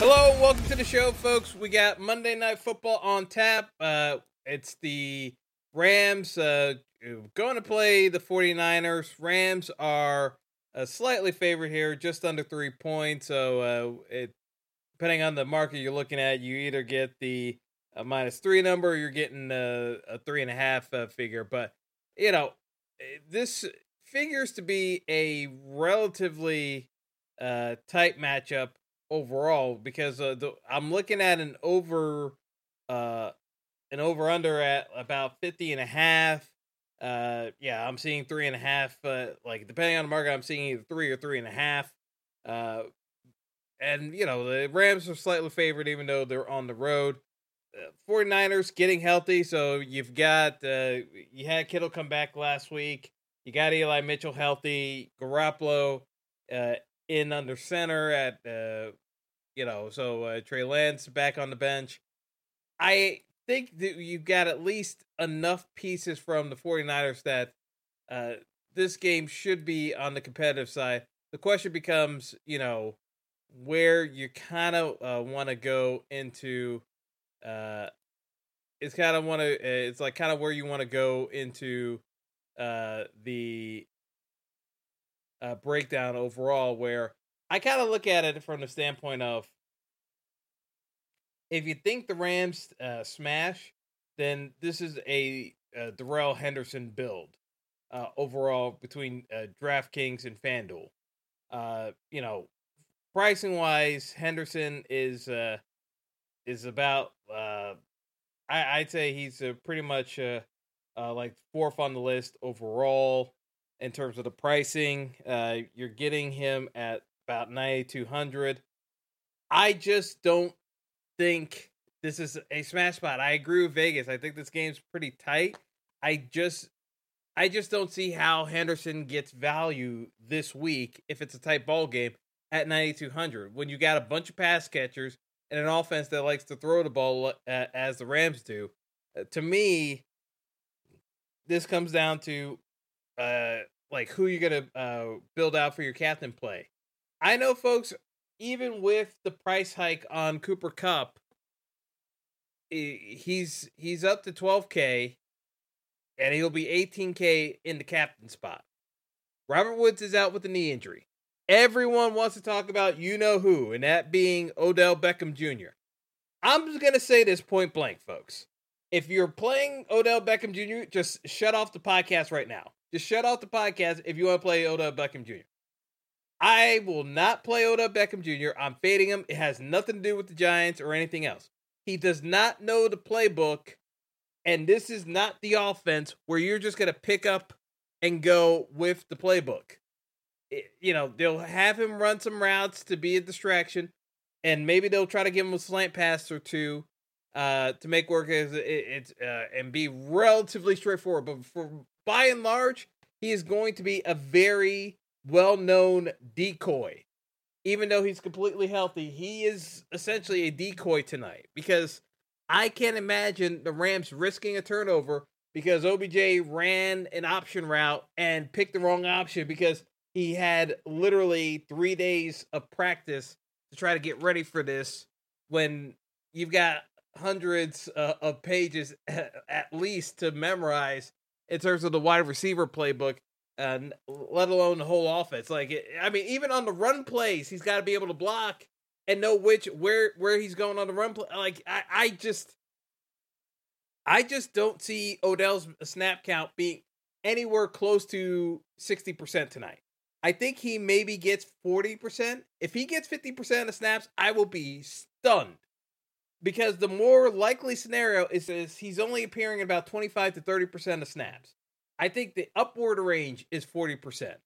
Hello, welcome to the show, folks. We got Monday Night Football on tap. Uh, it's the Rams uh, going to play the 49ers. Rams are a slightly favored here, just under three points. So, uh, it, depending on the market you're looking at, you either get the uh, minus three number, or you're getting a, a three and a half uh, figure. But you know, eh, this figures to be a relatively uh, tight matchup overall because uh, the, I'm looking at an over uh an over under at about 50 and a half. Uh yeah, I'm seeing three and a half. Uh, like depending on the market, I'm seeing either three or three and a half. Uh and you know, the Rams are slightly favored even though they're on the road. Uh, 49ers getting healthy, so you've got uh you had Kittle come back last week. You got Eli Mitchell healthy, Garoppolo uh in under center at uh you know, so uh, Trey Lance back on the bench. I think that you've got at least enough pieces from the 49ers that uh, this game should be on the competitive side. The question becomes, you know, where you kind of uh, want to go into. Uh, it's kind of want to. It's like kind of where you want to go into uh, the uh, breakdown overall. Where I kind of look at it from the standpoint of if you think the Rams uh, smash, then this is a, a Darrell Henderson build uh, overall between uh, DraftKings and FanDuel. Uh, you know, pricing wise, Henderson is uh, is about. Uh, I, I'd say he's uh, pretty much uh, uh, like fourth on the list overall in terms of the pricing. Uh, you're getting him at about 9200 I just don't think this is a smash spot. I agree with Vegas. I think this game's pretty tight. I just I just don't see how Henderson gets value this week if it's a tight ball game at 9200 when you got a bunch of pass catchers and an offense that likes to throw the ball uh, as the Rams do. Uh, to me, this comes down to uh like who you're to uh build out for your captain play. I know folks even with the price hike on Cooper Kupp, he's he's up to 12k and he'll be 18k in the captain spot. Robert Woods is out with a knee injury. Everyone wants to talk about you know who, and that being Odell Beckham Jr. I'm just to say this point blank, folks. If you're playing Odell Beckham Jr., just shut off the podcast right now. Just shut off the podcast if you want to play Odell Beckham Jr. I will not play Odell Beckham Jr. I'm fading him. It has nothing to do with the Giants or anything else. He does not know the playbook, and this is not the offense where you're just going to pick up and go with the playbook. It, you know, they'll have him run some routes to be a distraction, and maybe they'll try to give him a slant pass or two uh, to make work as it, it's uh, and be relatively straightforward. But for by and large, he is going to be a very well known decoy. Even though he's completely healthy, he is essentially a decoy tonight because I can't imagine the Rams risking a turnover because OBJ ran an option route and picked the wrong option because he had literally three days of practice to try to get ready for this when you've got hundreds uh, of pages at least to memorize in terms of the wide receiver playbook and let alone the whole offense. Like, I mean, even on the run plays, he's got to be able to block and know which where where he's going on the run play. Like, I, I just, I just don't see Odell's snap count being anywhere close to sixty percent tonight. I think he maybe gets forty percent. If he gets fifty percent of snaps, I will be stunned. Because the more likely scenario is, is he's only appearing in about 25 to 30% of snaps. I think the upward range is 40%.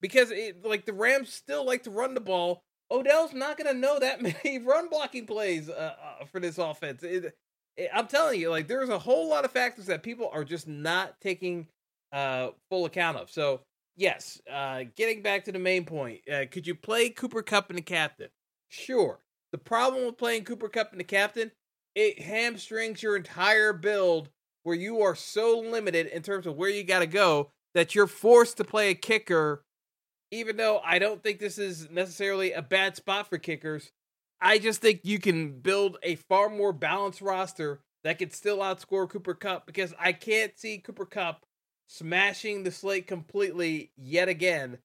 Because it, like the Rams still like to run the ball. Odell's not going to know that many run blocking plays uh, uh, for this offense. It, eh, I'm telling you, like there's a whole lot of factors that people are just not taking uh full account of. So yes, uh getting back to the main point, uh, could you play Cooper Kupp in the captain? Sure. The problem with playing Cooper Kupp and the captain, it hamstrings your entire build where you are so limited in terms of where you got to go that you're forced to play a kicker. Even though I don't think this is necessarily a bad spot for kickers, I just think you can build a far more balanced roster that could still outscore Cooper Kupp because I can't see Cooper Kupp smashing the slate completely yet again.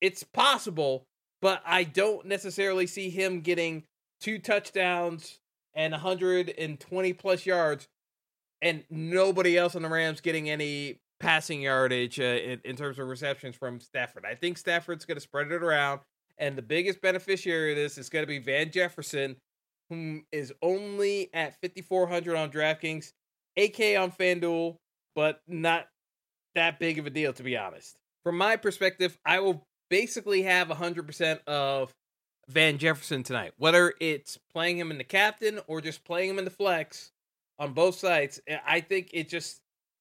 It's possible, but I don't necessarily see him getting two touchdowns and 120 plus yards and nobody else on the Rams getting any passing yardage uh, in, in terms of receptions from Stafford. I think Stafford's going to spread it around, and the biggest beneficiary of this is going to be Van Jefferson, whom is only at 5,400 on DraftKings, AK on FanDuel, but not that big of a deal, to be honest. From my perspective, I will basically have 100% of Van Jefferson tonight, whether it's playing him in the captain or just playing him in the flex on both sides. Eh, I think it just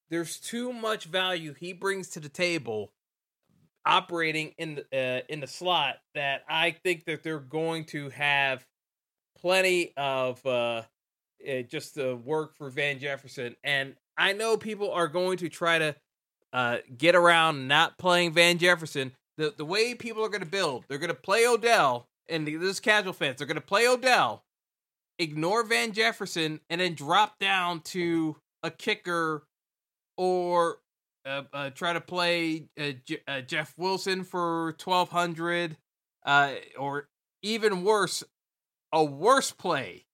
there's too much value he brings to the table operating in the uh, in the slot that I think that they're going to have plenty of uh, uh just the work for Van Jefferson and I know people are going to try to uh, get around not playing Van Jefferson. The the way people are going to build, they're going to play Odell and this casual fans, they're going to play Odell ignore Van Jefferson and then drop down to a kicker or uh, uh, try to play uh, J- uh, Jeff Wilson for 1200 uh, or even worse a worse play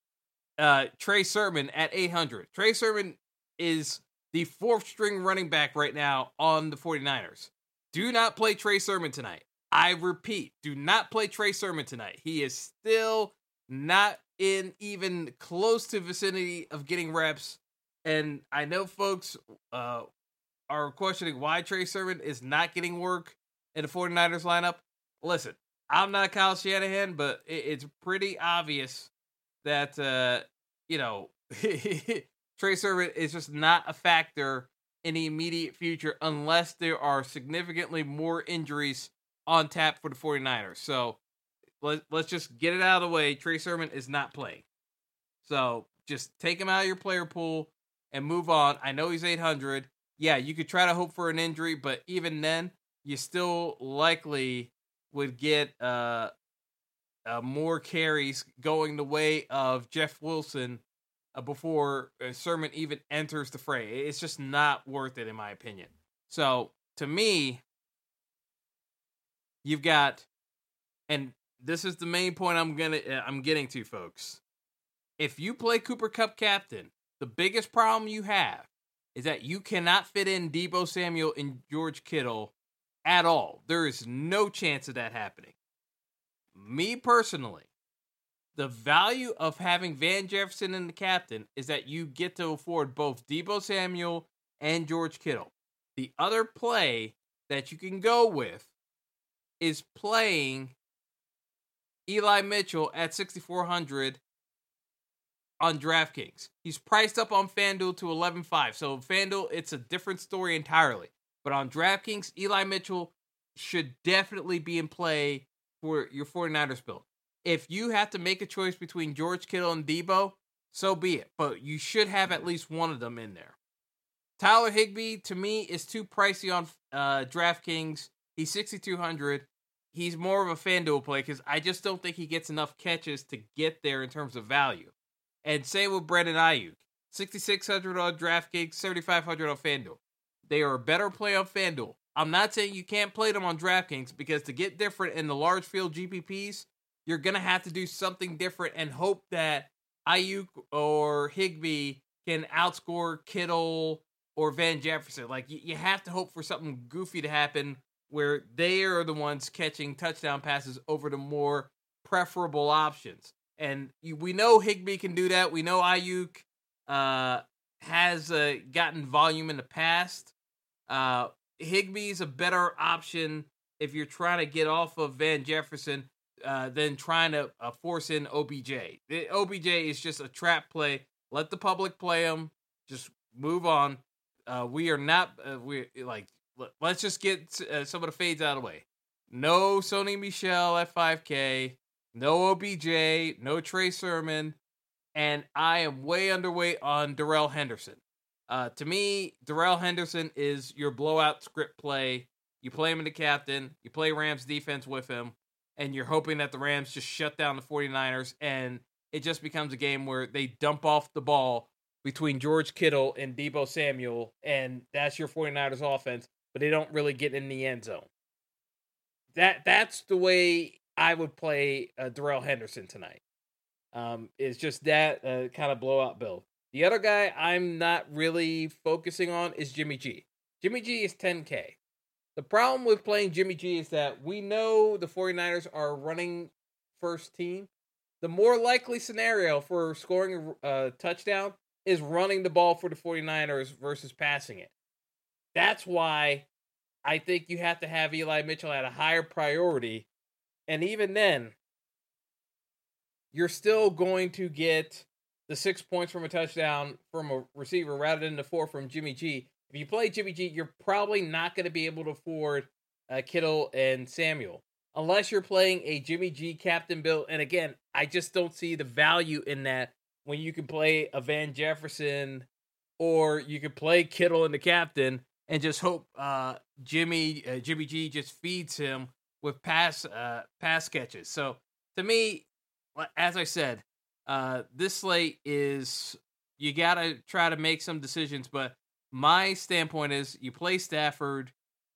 uh, Trey Sermon at 800. Trey Sermon is the fourth string running back right now on the 49ers. Do not play Trey Sermon tonight. I repeat, do not play Trey Sermon tonight. He is still not in even close to vicinity of getting reps. And I know folks uh, are questioning why Trey Sermon is not getting work in the 49ers lineup. Listen, I'm not Kyle Shanahan, but it's pretty obvious that, uh, you know, Trey Sermon is just not a factor in the immediate future unless there are significantly more injuries on tap for the 49ers. So let, let's just get it out of the way. Trey Sermon is not playing. So just take him out of your player pool and move on. I know he's 800. Yeah, you could try to hope for an injury, but even then, you still likely would get uh, uh more carries going the way of Jeff Wilson uh, before uh, Sermon even enters the fray. It's just not worth it, in my opinion. So to me, you've got, and this is the main point I'm gonna uh, I'm getting to, folks. If you play Cooper Kupp captain, the biggest problem you have is that you cannot fit in Deebo Samuel and George Kittle at all. There is no chance of that happening. Me personally, the value of having Van Jefferson in the captain is that you get to afford both Deebo Samuel and George Kittle. The other play that you can go with is playing Eli Mitchell at 6,400 on DraftKings. He's priced up on FanDuel to 11.5. So FanDuel, it's a different story entirely. But on DraftKings, Eli Mitchell should definitely be in play for your 49ers build. If you have to make a choice between George Kittle and Deebo, so be it. But you should have at least one of them in there. Tyler Higbee, to me, is too pricey on uh, DraftKings. He's 6,200 he's more of a FanDuel play because I just don't think he gets enough catches to get there in terms of value. And same with Brandon Aiyuk, 6,600 on DraftKings, 7,500 on FanDuel. They are a better play on FanDuel. I'm not saying you can't play them on DraftKings because to get different in the large field GPPs, you're going to have to do something different and hope that Aiyuk or Higbee can outscore Kittle or Van Jefferson. Like, you have to hope for something goofy to happen where they are the ones catching touchdown passes over the more preferable options. And we know Higbee can do that. We know Aiyuk uh, has uh, gotten volume in the past. Uh, Higbee's a better option if you're trying to get off of Van Jefferson uh, than trying to uh, force in OBJ. The, OBJ is just a trap play Let the public play them. Just move on. Uh, we are not. Uh, we like. Let's just get uh, some of the fades out of the way. No Sony Michel at 5K. No OBJ. No Trey Sermon. And I am way underweight on Darrell Henderson. Uh, to me, Darrell Henderson is your blowout script play. You play him in the captain. You play Rams defense with him and you're hoping that the Rams just shut down the 49ers and it just becomes a game where they dump off the ball between George Kittle and Deebo Samuel and that's your 49ers offense, but they don't really get in the end zone. That that's the way I would play uh, Darrell Henderson tonight. Um, it's just that uh, kind of blowout build. The other guy I'm not really focusing on is Jimmy G. Jimmy G is 10K. The problem with playing Jimmy G is that we know the 49ers are running first team. The more likely scenario for scoring a touchdown is running the ball for the 49ers versus passing it. That's why I think you have to have Eli Mitchell at a higher priority. And even then, you're still going to get the six points from a touchdown from a receiver rather than the four from Jimmy G if you play Jimmy G, you're probably not going to be able to afford uh, Kittle and Samuel unless you're playing a Jimmy G captain build. And again, I just don't see the value in that when you can play a Van Jefferson or you could play Kittle and the captain and just hope uh, Jimmy uh, Jimmy G just feeds him with pass uh, pass catches. So to me, as I said, uh, this slate is you got to try to make some decisions, but my standpoint is you play Stafford,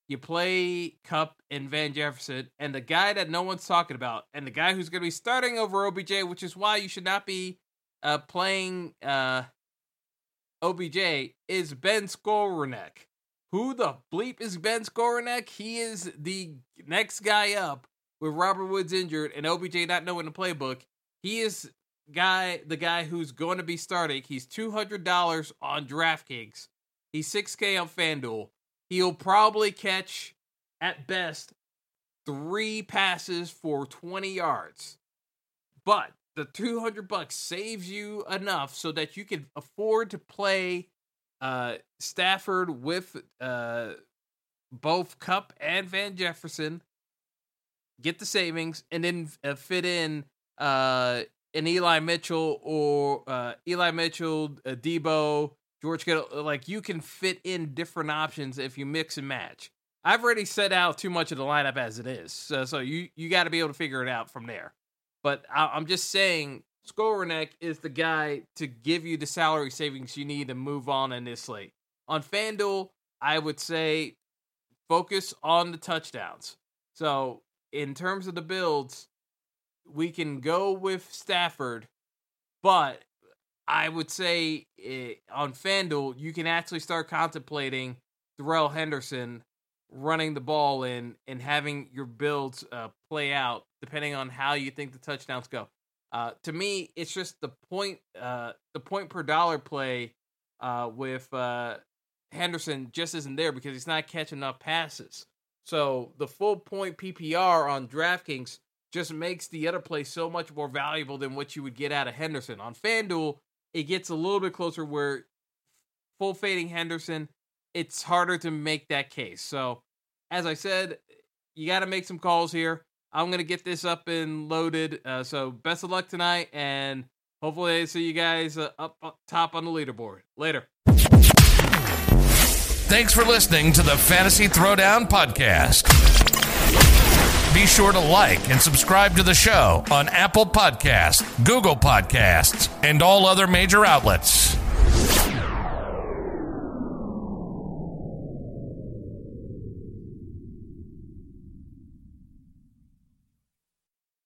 you play Kupp and Van Jefferson, and the guy that no one's talking about, and the guy who's to be starting over OBJ, which is why you should not be uh, playing uh, OBJ, is Ben Skowronek. Who the bleep is Ben Skowronek? He is the next guy up with Robert Woods injured and OBJ not knowing the playbook. He is guy the guy who's going to be starting. He's two hundred dollars on DraftKings. He's 6K on FanDuel. He'll probably catch, at best, three passes for 20 yards. But the 200 bucks saves you enough so that you can afford to play uh, Stafford with uh, both Kupp and Van Jefferson, get the savings, and then uh, fit in uh, an Eli Mitchell or uh, Eli Mitchell, uh, Deebo, George Kittle, uh, like you can fit in different options if you mix and match. I've already set out too much of the lineup as it is, so, so you you got to be able to figure it out from there. But I, am just saying, Skowronek is the guy to give you the salary savings you need to move on in this slate. On FanDuel, I would say focus on the touchdowns. So in terms of the builds, we can go with Stafford, but I would say it, eh, on FanDuel, you can actually start contemplating Darrell Henderson running the ball in and having your builds uh, play out depending on how you think the touchdowns go. Uh, to me, it's just the point uh, the point per dollar play uh, with uh, Henderson just isn't there because he's not catching enough passes. So the full point PPR on DraftKings just makes the other play so much more valuable than what you would get out of Henderson. On FanDuel, it gets a little bit closer where full fading Henderson, it's harder to make that case. So, as I said, you got to make some calls here. I'm to get this up and loaded. Uh, so, best of luck tonight, and hopefully, I see you guys uh, up, up top on the leaderboard. Later. Thanks for listening to the Fantasy Throwdown Podcast. Be sure to like and subscribe to the show on Apple Podcasts, Google Podcasts, and all other major outlets.